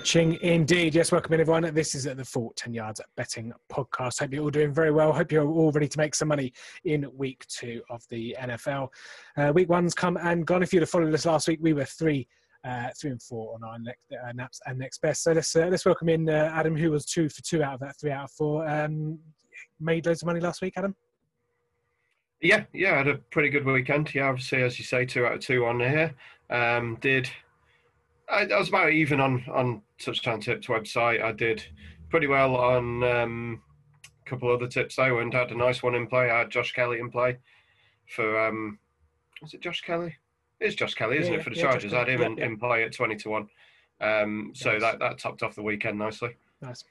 Ching indeed. Yes, welcome in everyone. This is the Full 10 Yards Betting Podcast. Hope you're all doing very well. Hope you're all ready to make some money in week two of the NFL. Uh, week one's come and gone. If you'd have followed us last week, we were three. Uh, three and four on our next, uh, naps and next best. So let's uh, let's welcome in uh, Adam, who was two for two out of that three out of four. Um, made loads of money last week, Adam. Yeah, yeah, I had a pretty good weekend. Yeah, obviously, as you say, two out of two on here. Um, did I, I, was about even on on Touchdown Tips website. I did pretty well on um, a couple other tips though, and had a nice one in play. I had Josh Kelley in play for um, was it Josh Kelley? It's Josh Kelley, isn't Yeah, it, for the yeah, Chargers? I had him Kelley. in, Yeah, in play at twenty to one. Um, so Nice. that that topped off the weekend nicely. Nice.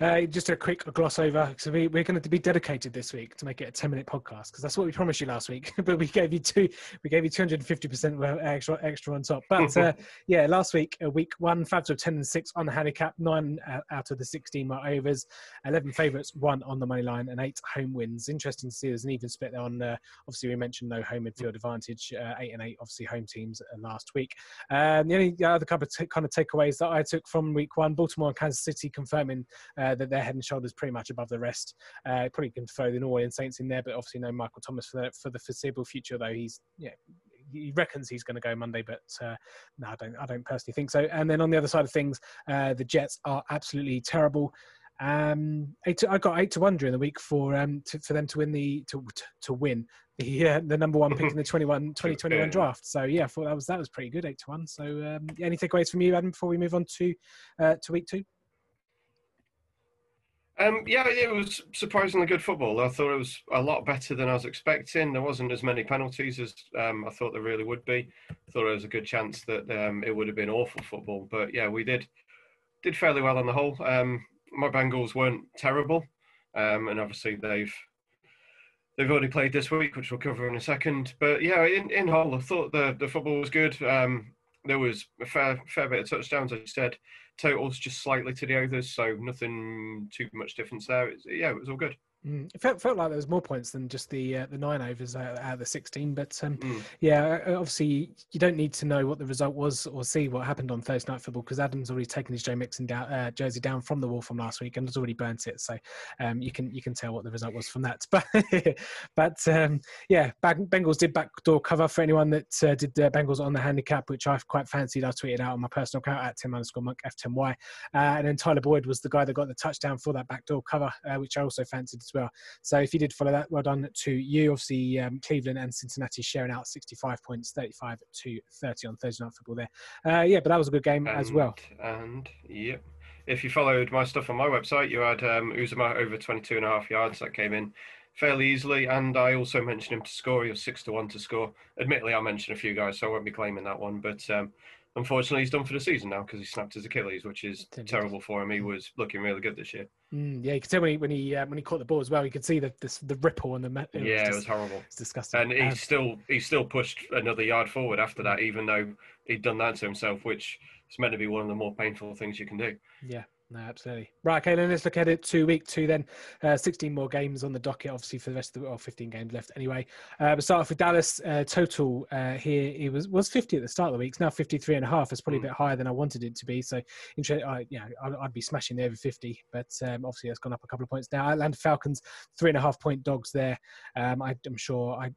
Uh, just a quick gloss over. So we, we're going to be dedicated this week to make it a ten-minute podcast because that's what we promised you last week. but we gave you two. We gave you two hundred and fifty percent extra extra on top. But uh, yeah, last week, uh, week one, Fabs were ten and six on the handicap. Nine uh, out of the sixteen were overs. Eleven favourites, one on the money line, and eight home wins. Interesting to see there's an even split there on. Uh, obviously, we mentioned no home midfield advantage. Uh, eight and eight, obviously home teams last week. Um, the only other couple of t- kind of takeaways that I took from week one: Baltimore and Kansas City confirming uh, that they're head and shoulders pretty much above the rest. Uh, probably can throw the New Orleans Saints in there, but obviously no Michael Thomas for the, for the foreseeable future. Though he's yeah, he reckons he's going to go Monday, but uh, no, I don't. I don't personally think so. And then on the other side of things, uh, the Jets are absolutely terrible. Um, eight to, I got eight to one during the week for um to, for them to win the to to win the uh, the number one pick in the 21 2021 Yeah. draft. So yeah, I thought that was that was pretty good, eight to one. So um, any takeaways from you, Adam, before we move on to uh, to week two? Um, yeah, it was surprisingly good football. I thought it was a lot better than I was expecting. There wasn't as many penalties as um, I thought there really would be. I thought there was a good chance that um, it would have been awful football. But yeah, we did did fairly well on the whole. Um, my Bengals weren't terrible, um, and obviously they've they've already played this week, which we'll cover in a second. But yeah, in in whole, I thought the the football was good. Um, there was a fair fair bit of touchdowns, as you said. Totals just slightly to the others, so nothing too much difference there. It's, yeah, it was all good. Mm. It felt, felt like there was more points than just the uh, the nine overs out, out of the sixteen, but um, Mm. yeah, uh, obviously you don't need to know what the result was or see what happened on Thursday night football because Adam's already taken his Joe Mixon down, uh, jersey down from the wall from last week and has already burnt it, so um, you can you can tell what the result was from that. But but um, yeah, Bengals did backdoor cover for anyone that uh, did uh, Bengals on the handicap, which I quite fancied. I tweeted out on my personal account at Tim underscore Monk F10Y, uh, and then Tyler Boyd was the guy that got the touchdown for that backdoor cover, uh, which I also fancied as well. So if you did follow that, well done to you. Obviously, um, Cleveland and Cincinnati sharing out 65 points, 35 to 30 on Thursday night football there. Uh, yeah, but that was a good game as well. And yep. If you followed my stuff on my website, you had um, Uzuma over 22 and a half yards. That came in fairly easily. And I also mentioned him to score. He was 6 to 1 to score. Admittedly, I mentioned a few guys, so I won't be claiming that one. But um, unfortunately, he's done for the season now because he snapped his Achilles, which is terrible for him. He was looking really good this year. Mm, yeah, you could tell when he when he uh, when he caught the ball as well. You could see the the, the ripple on the. It yeah, it was horrible. it's disgusting. And he Um, still he still pushed another yard forward after that, even though he'd done that to himself, which is meant to be one of the more painful things you can do. Yeah, no, absolutely. Right, okay, then let's look at it to week two then. Uh, 16 more games on the docket, obviously, for the rest of the, well, 15 games left anyway. Uh, but start off with Dallas. Uh, total uh, here, it was was 50 at the start of the week. It's now 53 and a half. It's probably Mm. a bit higher than I wanted it to be. So, inter- I, you know, I'd, I'd be smashing the over 50, but um, obviously it's gone up a couple of points now. Atlanta Falcons, three and a half point dogs there. Um, I, I'm sure I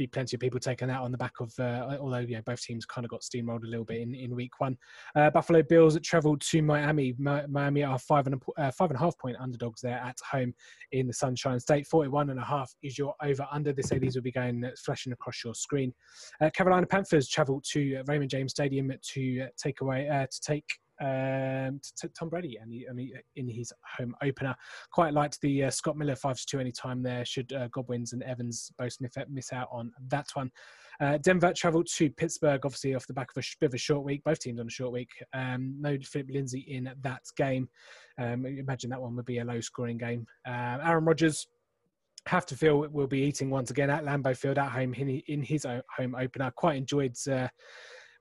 be plenty of people taking that on the back of, uh, although know, both teams kind of got steamrolled a little bit in, in week one. Uh, Buffalo Bills travelled to Miami. Mi- Miami are five and a, uh, five and a half point underdogs there at home in the Sunshine State. 41 and a half is your over under. They say these will be going uh, flashing across your screen. Uh, Carolina Panthers travelled to Raymond James Stadium to uh, take away to take. Um, to, to Tom Brady and, he, and he, in his home opener, quite liked the uh, Scott Miller five to two anytime there. Should uh, Godwins and Evans both miss, out on that one, uh, Denver travelled to Pittsburgh, obviously off the back of a bit of a short week. Both teams on a short week. Um, no Phillip Lindsay in that game. Um, imagine that one would be a low-scoring game. Uh, Aaron Rodgers have to feel will be eating once again at Lambeau Field at home in, his o- home opener. Quite enjoyed. Uh,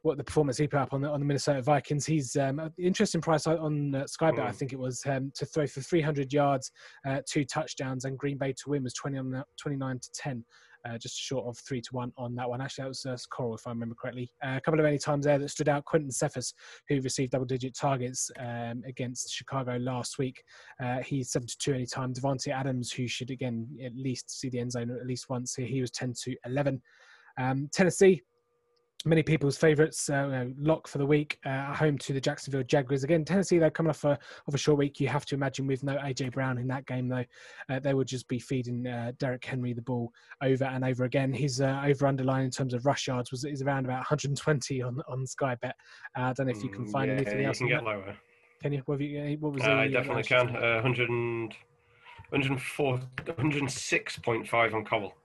what the performance he put up on the on the Minnesota Vikings. He's um, an interesting price on uh, Skybet. I Mm. think it was um, to throw for 300 yards, uh, two touchdowns, and Green Bay to win was 20 on the, 29 to 10 uh, just short of three to one on that one. Actually, that was uh, Coral, if I remember correctly. Uh, a couple of any times there that stood out. Quintez Cephus, who received double digit targets um, against Chicago last week. Uh, he's 7 to 2 any time. Davante Adams, who should again at least see the end zone at least once here, he was 10 to 11. Um, Tennessee, many people's favourites, uh, lock for the week, uh, home to the Jacksonville Jaguars. Again, Tennessee, they're coming off a, of a short week. You have to imagine with no AJ Brown in that game, though, uh, they would just be feeding uh, Derrick Henry the ball over and over again. His uh, over underline in terms of rush yards was is around about 120 on on Sky Bet. Uh, I don't know if you can mm, find yeah, anything else. You can get that. lower. Can you? What, you, what was I definitely can. 100 104, 106.5 on Cobble.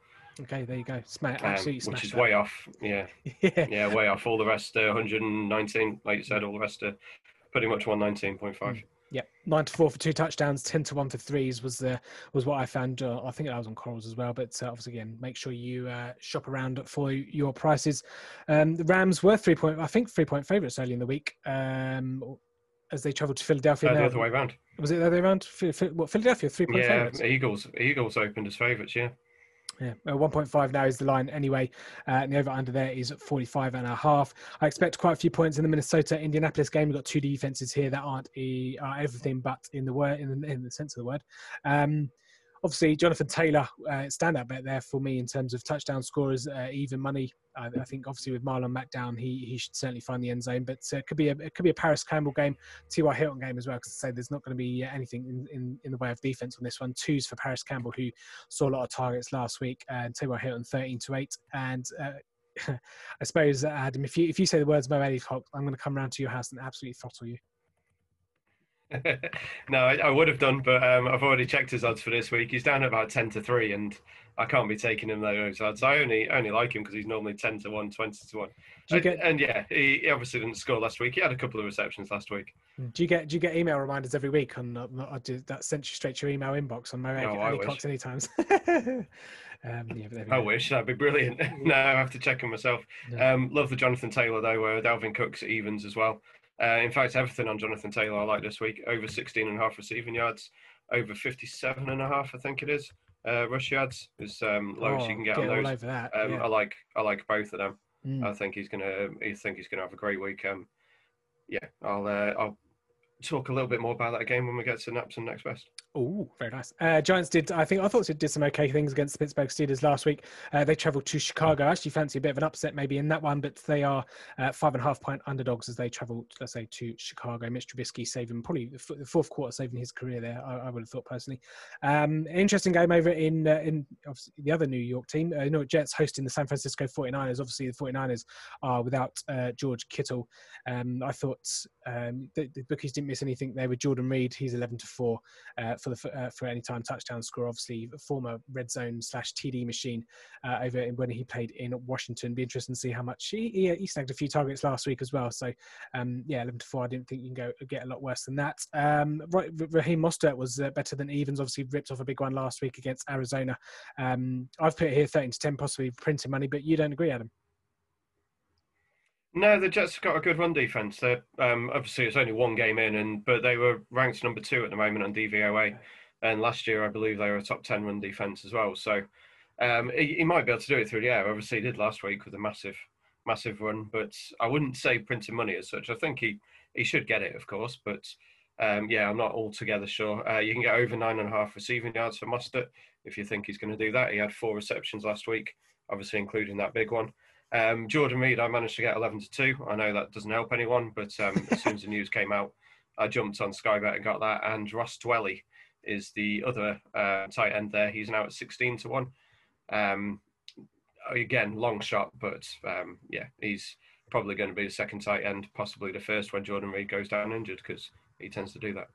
Okay, there you go. Smash, um, absolutely which is that. way off. Yeah. yeah, yeah, way off. All the rest, uh, 119, like you said, all the rest are pretty much 119.5. Mm. Yeah, nine to four for two touchdowns, ten to one for threes was the was what I found. Uh, I think I was on Corals as well, but uh, obviously again, make sure you uh, shop around for your prices. Um, the Rams were three point, I think, three point favourites early in the week um, as they travelled to Philadelphia. Uh, the other way around. Was it the other way around? What Philadelphia three point yeah, favourites? Eagles. Eagles opened as favourites. Yeah. Yeah, well, 1.5 now is the line anyway. Uh, and the over under there is 45 and a half. I expect quite a few points in the Minnesota Indianapolis game. We've got two defenses here that aren't a, are everything but in the word in the, in the sense of the word. Um, obviously Jonathan Taylor uh, standout bet there for me in terms of touchdown scorers, uh, even money. I, I, think obviously with Marlon Mack down, he he should certainly find the end zone. But uh, it could be a it could be a Parris Campbell game, T.Y. Hilton game as well. Because I say there's not going to be anything in, in, in the way of defense on this one. Twos for Parris Campbell, who saw a lot of targets last week, and T.Y. Hilton 13 to eight. And uh, I suppose Adam, if you if you say the words Mo Alie-Cox, I'm going to come around to your house and absolutely throttle you. no, I, I, would have done, but um, I've already checked his odds for this week. He's down at about ten to three, and I can't be taking him those odds. I only only like him because he's normally ten to one, 20 to one. And, get, and, yeah, he, he, obviously didn't score last week. He had a couple of receptions last week. Do you get do you get email reminders every week on uh, that sent you straight to your email inbox on my no, Alie-Cox anytimes? um, yeah, I wish that'd be brilliant. no, I have to check him myself. No. Um, love the Jonathan Taylor though. Uh, Dalvin Cook's evens as well. Uh, in fact, everything on Jonathan Taylor I like this week. Over 16 and a half receiving yards, over 57 and a half, I think it is. Uh, rush yards is um, low oh, you can get, get on those. That, um, yeah. I like I like both of them. Mm. I think he's gonna I think he's gonna have a great week. Um, yeah, I'll uh, I'll talk a little bit more about that game when we get to Naps and next best. Oh, very nice. Uh, Giants did, I think, I thought they did some okay things against the Pittsburgh Steelers last week. Uh, they travelled to Chicago. I actually fancy a bit of an upset maybe in that one, but they are uh, five and a half point underdogs as they travel, let's say, to Chicago. Mitch Trubisky saving probably the fourth quarter, saving his career there. I, I would have thought personally. Um, interesting game over in uh, in the other New York team. Uh, New York Jets hosting the San Francisco 49ers. Obviously, the 49ers are without uh, George Kittle. Um, I thought um, the, the, bookies didn't miss anything there with Jordan Reed. He's 11 to four for the uh, for any time touchdown score. Obviously, former red zone slash TD machine uh, over when he played in Washington. Be interesting to see how much he, he, he snagged a few targets last week as well. So um, yeah, 11 to four. I didn't think you can go get a lot worse than that. Um, Raheem Mostert was uh, better than Evans. Obviously, ripped off a big one last week against Arizona. Um, I've put it here 13 to 10, possibly printing money, but you don't agree, Adam? No, the Jets have got a good run defense. They're um, obviously it's only one game in, and but they were ranked number two at the moment on DVOA, and last year I believe they were a top ten run defense as well. So um, he, he, might be able to do it through the air. Obviously, he did last week with a massive, massive run, but I wouldn't say printing money as such. I think he he should get it, of course, but um, yeah, I'm not altogether sure. Uh, you can get over nine and a half receiving yards for Mostert if you think he's going to do that. He had four receptions last week, obviously including that big one. Um, Jordan Reed, I managed to get 11 to 2. I know that doesn't help anyone, but um, as soon as the news came out, I jumped on Sky Bet and got that. And Ross Dwelley is the other uh, tight end there. He's now at 16 to 1. Um, again, long shot, but um, yeah, he's probably going to be the second tight end, possibly the first when Jordan Reed goes down injured because he tends to do that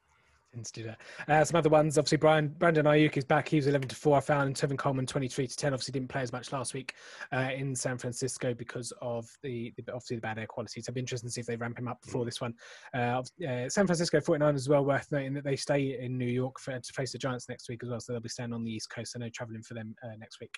tends to do that. Uh, some other ones, obviously, Brian Brandon Aiyuk is back. He was 11 to 4. I found Tevin Coleman 23 to 10. Obviously, didn't play as much last week uh, in San Francisco because of the, the, obviously the bad air quality. So it'll be interesting to see if they ramp him up before mm. this one. Uh, San Francisco 49 as well, worth noting that they stay in New York for, to face the Giants next week as well. So they'll be staying on the East Coast. I know traveling for them uh, next week,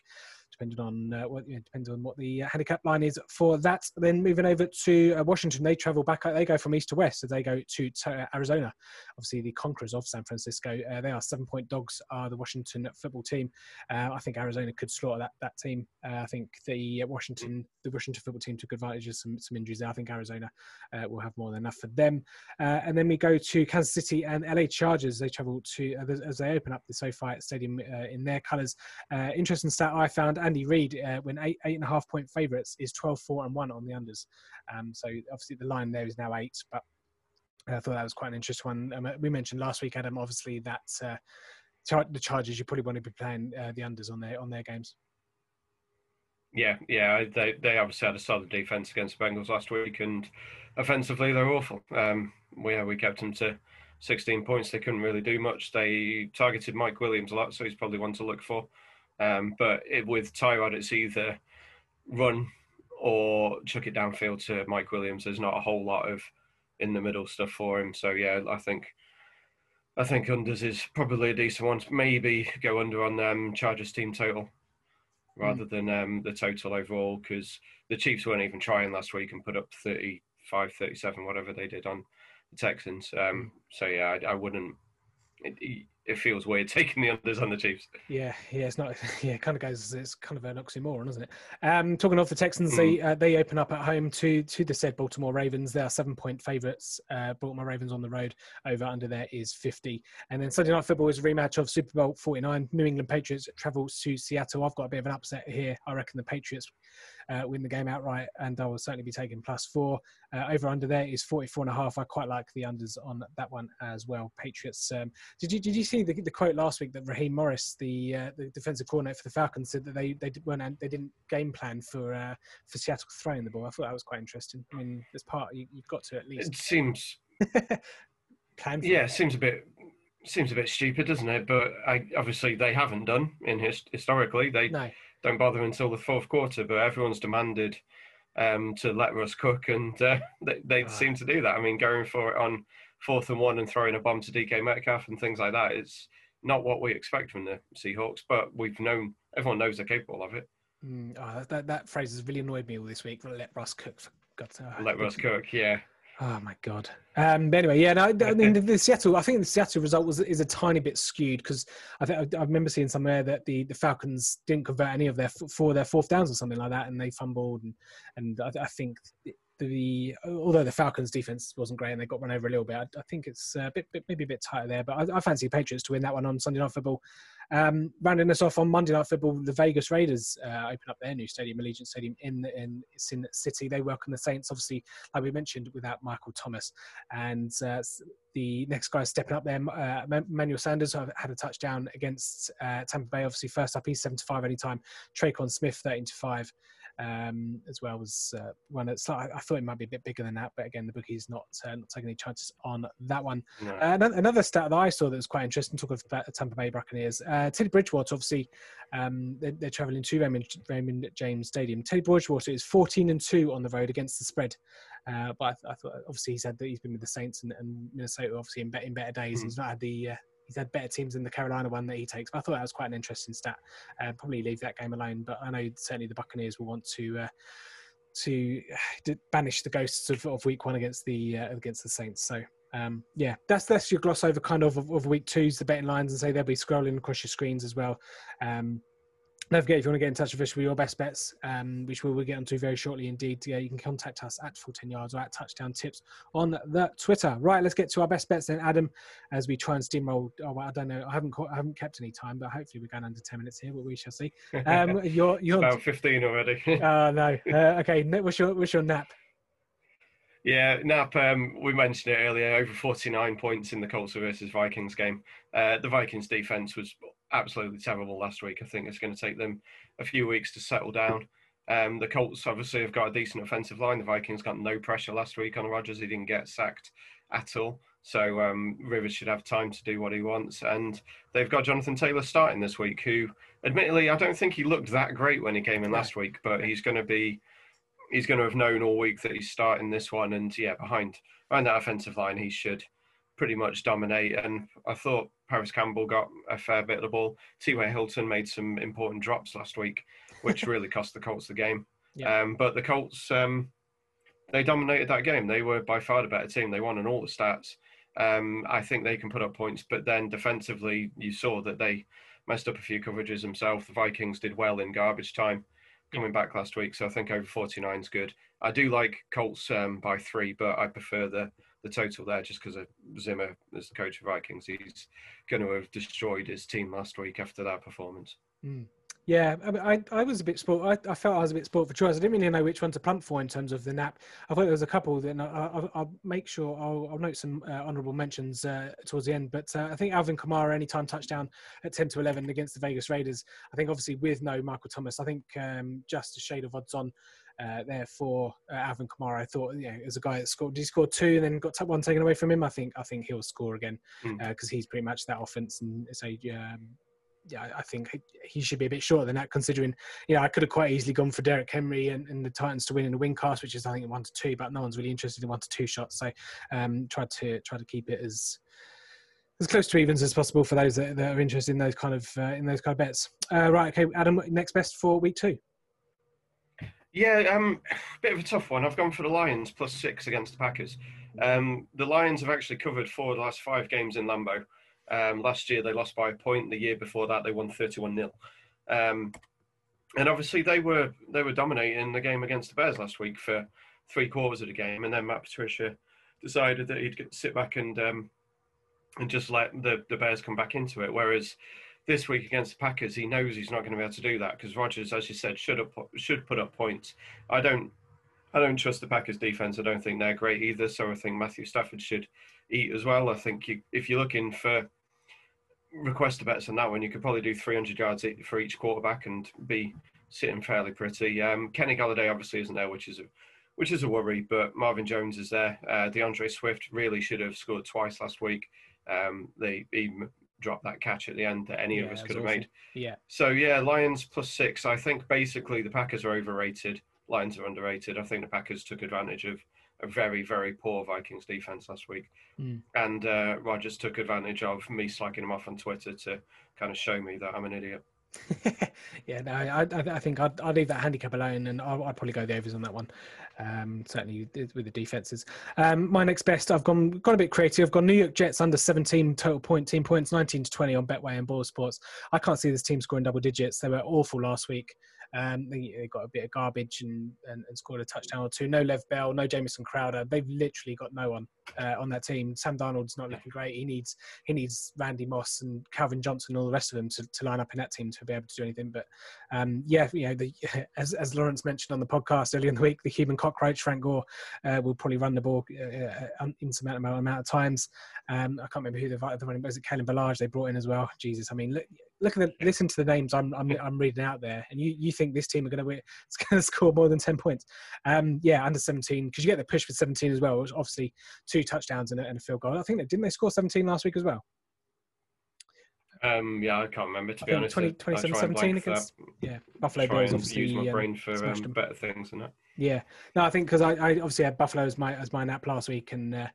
depending on uh, what you know, depends on what the uh, handicap line is for that. Then moving over to Washington, they travel back. They go from east to west. So they go to Arizona. Obviously, the concrete of San Francisco. Uh, they are seven point dogs. Are the Washington football team? Uh, I think Arizona could slaughter that that team. Uh, I think the Washington the Washington football team took advantage of some some injuries there. I think Arizona uh, will have more than enough for them. Uh, and then we go to Kansas City and LA Chargers. They travel to as they open up the SoFi Stadium in their colours. interesting stat I found: Andy Reid when eight eight and a half point favourites is 12 4 and one on the unders. Um, so obviously the line there is now eight, but I thought that was quite an interesting one. Um, we mentioned last week, Adam, obviously that uh, the Chargers you probably want to be playing uh, the unders on their on their games. Yeah, yeah, they they obviously had a solid defense against the Bengals last week, and offensively they're awful. Um, we yeah, we kept them to 16 points. They couldn't really do much. They targeted Mike Williams a lot, so he's probably one to look for. Um, but it, with Tyrod, it's either run or chuck it downfield to Mike Williams. There's not a whole lot of in the middle stuff for him. So yeah, I think I think unders is probably a decent one. Maybe go under on um, Chargers team total rather mm. than um, the total overall because the Chiefs weren't even trying last week and put up 35, 37, whatever they did on the Texans. Um, so yeah, I, I wouldn't. It, it feels weird taking the unders on the Chiefs. Yeah, yeah, it's not. Yeah, it kind of goes. It's kind of an oxymoron, isn't it? Um, talking of the Texans, mm. they uh, they open up at home to to the said Baltimore Ravens. They are seven point favourites. Uh, Baltimore Ravens on the road. Over under there is fifty. And then Sunday night football is a rematch of Super Bowl forty nine. New England Patriots travel to Seattle. I've got a bit of an upset here. I reckon the Patriots uh, win the game outright, and I will certainly be taking plus four. Uh, over under there is 44 and a half. I quite like the unders on that one as well. Patriots. Um, did you did you see the, the, quote last week that Raheem Morris, the uh, the defensive coordinator for the Falcons, said that they they weren't they didn't game plan for uh, for Seattle throwing the ball. I thought that was quite interesting. I mean, as part you, have got to at least. It seems. plan. yeah, it seems a bit seems a bit stupid, doesn't it? But I, obviously they haven't done in his, historically. They no. don't bother until the fourth quarter, but everyone's demanded um, to let Russ cook, and uh, they, they seem to do that. I mean, going for it on fourth and one and throwing a bomb to DK Metcalf and things like that. It's not what we expect from the Seahawks, but we've known everyone knows they're capable of it. Mm, oh, that that phrase has really annoyed me all this week. Let Russ cook. For God's sake. Let Russ cook. Yeah. Oh my god. Um, anyway, yeah. No, I mean, the Seattle. I think the Seattle result was is a tiny bit skewed because I think I, remember seeing somewhere that the, the Falcons didn't convert any of their for their fourth downs or something like that, and they fumbled, and and I, I think the although the Falcons' defense wasn't great and they got run over a little bit, I, I think it's a bit, bit, maybe a bit tighter there. But I, I fancy Patriots to win that one on Sunday Night Football. Um, rounding us off on Monday Night Football, the Vegas Raiders uh, open up their new stadium, Allegiant Stadium in in Sin City. They welcome the Saints, obviously, like we mentioned, without Michael Thomas. And uh, the next guy stepping up there, uh, Manuel Sanders, had a touchdown against uh, Tampa Bay. Obviously, first up, he's 75 anytime. Tre'Quan Smith, 13 to 5 um, as well as uh, one. It's I thought it might be a bit bigger than that, but again, the bookie's not uh, not taking any chances on that one. No. Uh, another stat that I saw that was quite interesting. Talk of the Tampa Bay Buccaneers. Uh, Teddy Bridgewater, obviously, um, they're, they're, traveling to Raymond, Raymond James Stadium. Teddy Bridgewater is 14 and two on the road against the spread. Uh, but I, I, thought obviously he's had that he's been with the Saints and, and Minnesota obviously in, be, in better days. Mm. He's not had the uh, he's had better teams than the Carolina one that he takes. But I thought that was quite an interesting stat. Uh, probably leave that game alone, but I know certainly the Buccaneers will want to. Uh, to banish the ghosts of, of week one against the uh, against the Saints. So um, yeah, that's that's your gloss over kind of of, of week two's the betting lines and say they'll be scrolling across your screens as well. Um, don't forget, if you want to get in touch with us with your best bets, um, which we will get onto very shortly indeed, yeah, you can contact us at Full 10 Yards or at Touchdown Tips on the Twitter. Right, let's get to our best bets then, Adam, as we try and steamroll. Oh, well, I don't know. I haven't caught, I haven't kept any time, but hopefully we're going under 10 minutes here, but we shall see. Um, you're, you're, About 15 already. uh, no. Uh, okay, what's your, what's your nap? Yeah, Nap, um, we mentioned it earlier, over 49 points in the Colts versus Vikings game. Uh, the Vikings defense was absolutely terrible last week. I think it's going to take them a few weeks to settle down. Um, the Colts obviously have got a decent offensive line. The Vikings got no pressure last week on Rodgers. He didn't get sacked at all. So um, Rivers should have time to do what he wants. And they've got Jonathan Taylor starting this week, who, admittedly, I don't think he looked that great when he came in last week, but he's going to be, he's going to have known all week that he's starting this one. And yeah, behind behind that offensive line, he should pretty much dominate. And I thought Parris Campbell got a fair bit of the ball. T.Y. Hilton made some important drops last week, which really cost the Colts the game. Yeah. Um, but the Colts, um, they dominated that game. They were by far the better team. They won in all the stats. Um, I think they can put up points, but then defensively, you saw that they messed up a few coverages themselves. The Vikings did well in garbage time coming back last week, so I think over 49 is good. I do like Colts um, by three, but I prefer the the total there just because of Zimmer as the coach of Vikings. He's going to have destroyed his team last week after that performance. Mm. Yeah, I, I, was a bit sport. I, I, felt I was a bit sport for choice. I didn't really know which one to punt for in terms of the nap. I thought there was a couple. That I, will make sure I'll, I'll note some uh, honourable mentions uh, towards the end. But uh, I think Alvin Kamara anytime touchdown at ten to eleven against the Vegas Raiders. I think obviously with no Michael Thomas, I think um, just a shade of odds on. Uh, there for uh, Alvin Kamara, I thought, you know, as a guy that scored, he scored two and then got one taken away from him. I think, I think he'll score again because mm. uh, he's pretty much that offense, and so um, yeah, I think he should be a bit shorter than that, considering, you know, I could have quite easily gone for Derrick Henry and, and the Titans to win in the win cast, which is I think one to two, but no one's really interested in one to two shots. So um, tried to try to keep it as as close to evens as possible for those that, that are interested in those kind of uh, in those kind of bets. Uh, right, okay, Adam, next best for week two. Yeah, um, a bit of a tough one. I've gone for the Lions plus six against the Packers. Um, the Lions have actually covered four of the last five games in Lambeau. Um, last year they lost by a point. The year before that they won 31 0 um, and obviously they were they were dominating the game against the Bears last week for three quarters of the game, and then Matt Patricia decided that he'd sit back and um, and just let the, the Bears come back into it. Whereas this week against the Packers, he knows he's not going to be able to do that because Rodgers, as you said, should should put up points. I don't I don't trust the Packers defense. I don't think they're great either. So I think Matthew Stafford should eat as well. I think you, if you're looking for request bets on that one, you could probably do 300 yards for each quarterback and be sitting fairly pretty. Um, Kenny Golladay obviously isn't there, which is a which is a worry, but Marvin Jones is there. Uh, D'Andre Swift really should have scored twice last week. Um, they even dropped that catch at the end that any yeah, of us could have awful. made. Yeah. So yeah, Lions plus six. I think basically the Packers are overrated. Lions are underrated. I think the Packers took advantage of a very, very poor Vikings defense last week. Mm. And uh, Rodgers took advantage of me slacking him off on Twitter to kind of show me that I'm an idiot. yeah, no, I, I think I'd, I'd, leave that handicap alone, and I'd, I'd, probably go the overs on that one. Um, certainly with the defenses. Um, my next best, I've gone gone a bit creative. I've gone New York Jets under 17 total point team points, 19 to 20 on Betway and BoyleSports. I can't see this team scoring double digits. They were awful last week. Um, they, they, got a bit of garbage and, and, and, scored a touchdown or two. No Lev Bell, no Jamison Crowder. They've literally got no one uh, on that team. Sam Darnold's not looking great. He needs he needs Randy Moss and Calvin Johnson and all the rest of them to, to line up in that team to be able to do anything. But um, yeah, you know, the, as as Lawrence mentioned on the podcast earlier in the week, the human cockroach Frank Gore uh, will probably run the ball uh, uh in amount, amount of times. Um, I can't remember who the, the running was. It Kalen Ballage they brought in as well. Jesus, I mean, look, look at the, listen to the names I'm, I'm, I'm reading out there, and you, you think this team are going to win? It's going to score more than ten points. Um, yeah, under 17 because you get the push for 17 as well. Which obviously two touchdowns and a, and a, field goal. I think they didn't they score 17 last week as well. Um, yeah, I can't remember to be honest. 20, 27, 17 against yeah Buffalo Bills. Obviously, use my um, brain for um, better things than that. Yeah, no, I think because I, I obviously had Buffalo as my as my nap last week, and uh,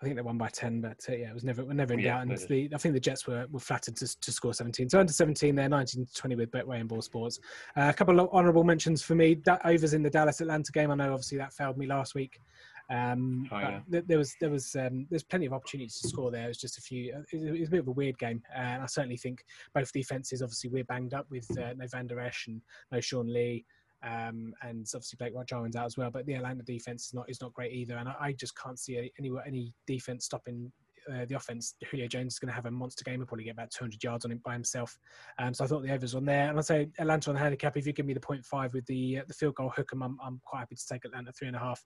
I think they won by ten, but uh, yeah, it was never never in yeah, doubt. And the, I think the Jets were, were flattered to, to score 17. So under 17, they're 19 to 20 with Betway and BoyleSports. Uh, a couple of honourable mentions for me. That overs in the Dallas Atlanta game. I know obviously that failed me last week. Um, oh, yeah. there was there was um, there's plenty of opportunities to score there. It was just a few. Uh, it was a bit of a weird game, uh, and I certainly think both defenses. Obviously, we're banged up with uh, no Vander Esch and no Sean Lee. Um, and obviously Blake Jarwin's out as well. But the Atlanta defense is not is not great either, and I, I just can't see any any, any defense stopping uh, the offense. Julio Jones is going to have a monster game. He'll probably get about 200 yards on it by himself. Um, so I thought the overs on there, and I say Atlanta on the handicap. If you give me the 0.5 with the uh, the field goal hook, I'm, I'm quite happy to take Atlanta three and a half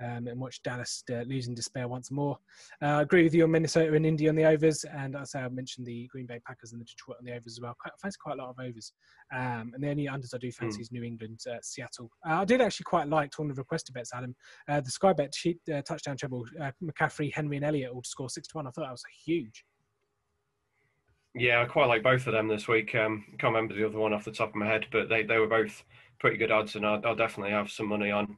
um, and watch Dallas uh, losing despair once more. Uh, I agree with you on Minnesota and Indy on the overs, and I say I mentioned the Green Bay Packers and the Detroit on the overs as well. I fancy quite a lot of overs, um, and the only unders I do fancy mm. is New England, uh, Seattle. Uh, I did actually quite like talking of the requested bets, Adam. Uh, the Sky Bet cheap, uh, touchdown treble, McCaffrey, Henry, and Elliott all to score six to one. I thought that was huge. Yeah, I quite like both of them this week. Um, can't remember the other one off the top of my head, but they, they were both pretty good odds, and I'll, I'll definitely have some money on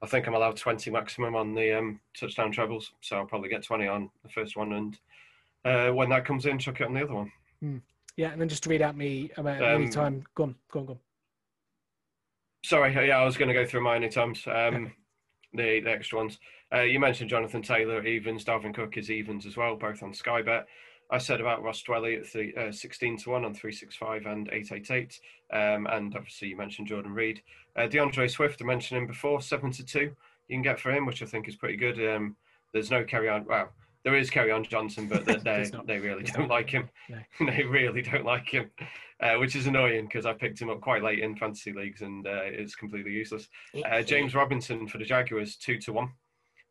I think I'm allowed 20 maximum on the um, touchdown trebles, so I'll probably get 20 on the first one, and uh, when that comes in, chuck it on the other one. Mm. Yeah, and then just to read out me about um, any time. Go on, go on, go on. Sorry, yeah, I was going to go through my any times. Um, the, the extra ones. Uh, you mentioned Jonathan Taylor evens, Dalvin Cook is evens as well, both on Sky Bet. I said about Ross Dwelley at the, uh, 16 to 1 on 365 and 888. Um, and obviously, you mentioned Jordan Reed. Uh, D'Andre Swift, I mentioned him before, 7 to 2 you can get for him, which I think is pretty good. Um, there's no carry Kerryon. Well, there is carry Kerryon Johnson, but they, they, they really don't like him. No. they really don't like him, uh, which is annoying because I picked him up quite late in fantasy leagues and uh, it's completely useless. Uh, James Robinson for the Jaguars, 2 to 1.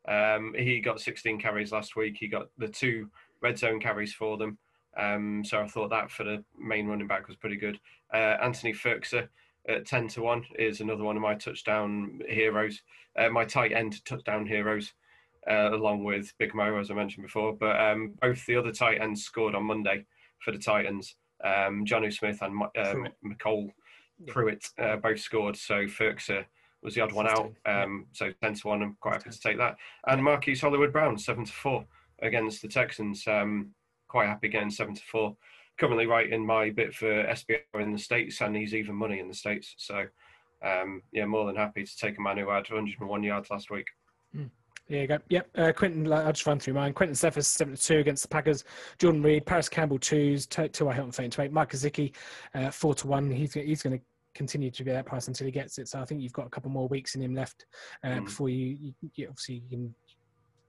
Um, he got 16 carries last week. He got the two red zone carries for them. Um, so I thought that for the main running back was pretty good. Uh, Anthony Firkser at 10 to 1 is another one of my touchdown heroes, uh, my tight end touchdown heroes, uh, along with Big Mo, as I mentioned before. But um, both the other tight ends scored on Monday for the Titans. Um, Jonnu Smith and um, MyCole Pruitt uh, both scored. So Firkser was the odd one out. Um, so 10 to 1, I'm quite happy to take that. And Marquise Hollywood Brown, 7 to 4 against the Texans. Um, quite happy getting seven to four. Currently writing my bit for SBR in the States, and he's even money in the States. So, um, yeah, more than happy to take a man who had 101 yards last week. Mm. There you go. Yep. Uh, Quintez, I'll just run through mine. Cephus, 7 to 2 against the Packers. Jordan Reed, Parris Campbell, 2s. T.Y. Hilton, 8 to 8. Mike Gesicki, uh, 4 to 1. He's, he's going to continue to be that price until he gets it. So I think you've got a couple more weeks in him left uh, mm. before you, you, obviously you can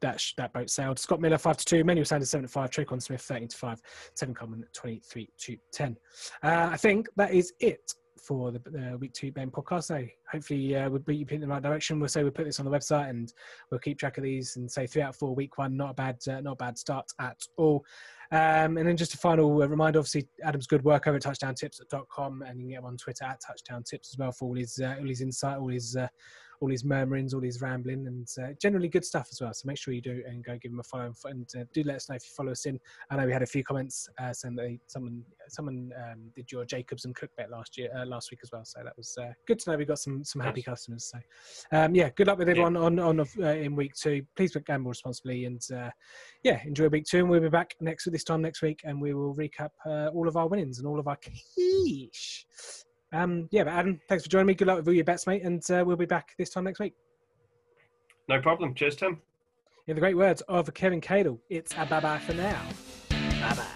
that that boat sailed. Scott Miller five to two, Manuel Sanders seven to five, Tre'Quan Smith thirteen to five, Tevin Coleman twenty three to ten. Uh, I think that is it for the, the week two main podcast. So hopefully uh, we'll beat you in the right direction. We'll say we'll put this on the website and we'll keep track of these and say three out of four week one, not a bad uh, not a bad start at all. Um, and then just a final uh, reminder, obviously, Adam's good work over at touchdowntips.com and you can get him on Twitter at touchdowntips as well for all his, uh, all his insight, all his uh, all his murmurings, all his rambling, and uh, generally good stuff as well. So make sure you do and go give him a follow and uh, do let us know if you follow us in. I know we had a few comments uh, saying that someone someone um, did your Jacobs and Cook bet last year uh, last week as well. So that was uh, good to know we got some some happy customers. So um, yeah, good luck with everyone yeah. on on uh, in week two. Please gamble responsibly and yeah, enjoy week two. And we'll be back next this time next week, and we will recap all of our winnings and all of our quiche. Um, yeah, but Adam, thanks for joining me. Good luck with all your bets, mate, and uh, we'll be back this time next week. No problem. Cheers, Tim. In the great words of Kevin Cadle, it's a bye bye for now. Bye bye.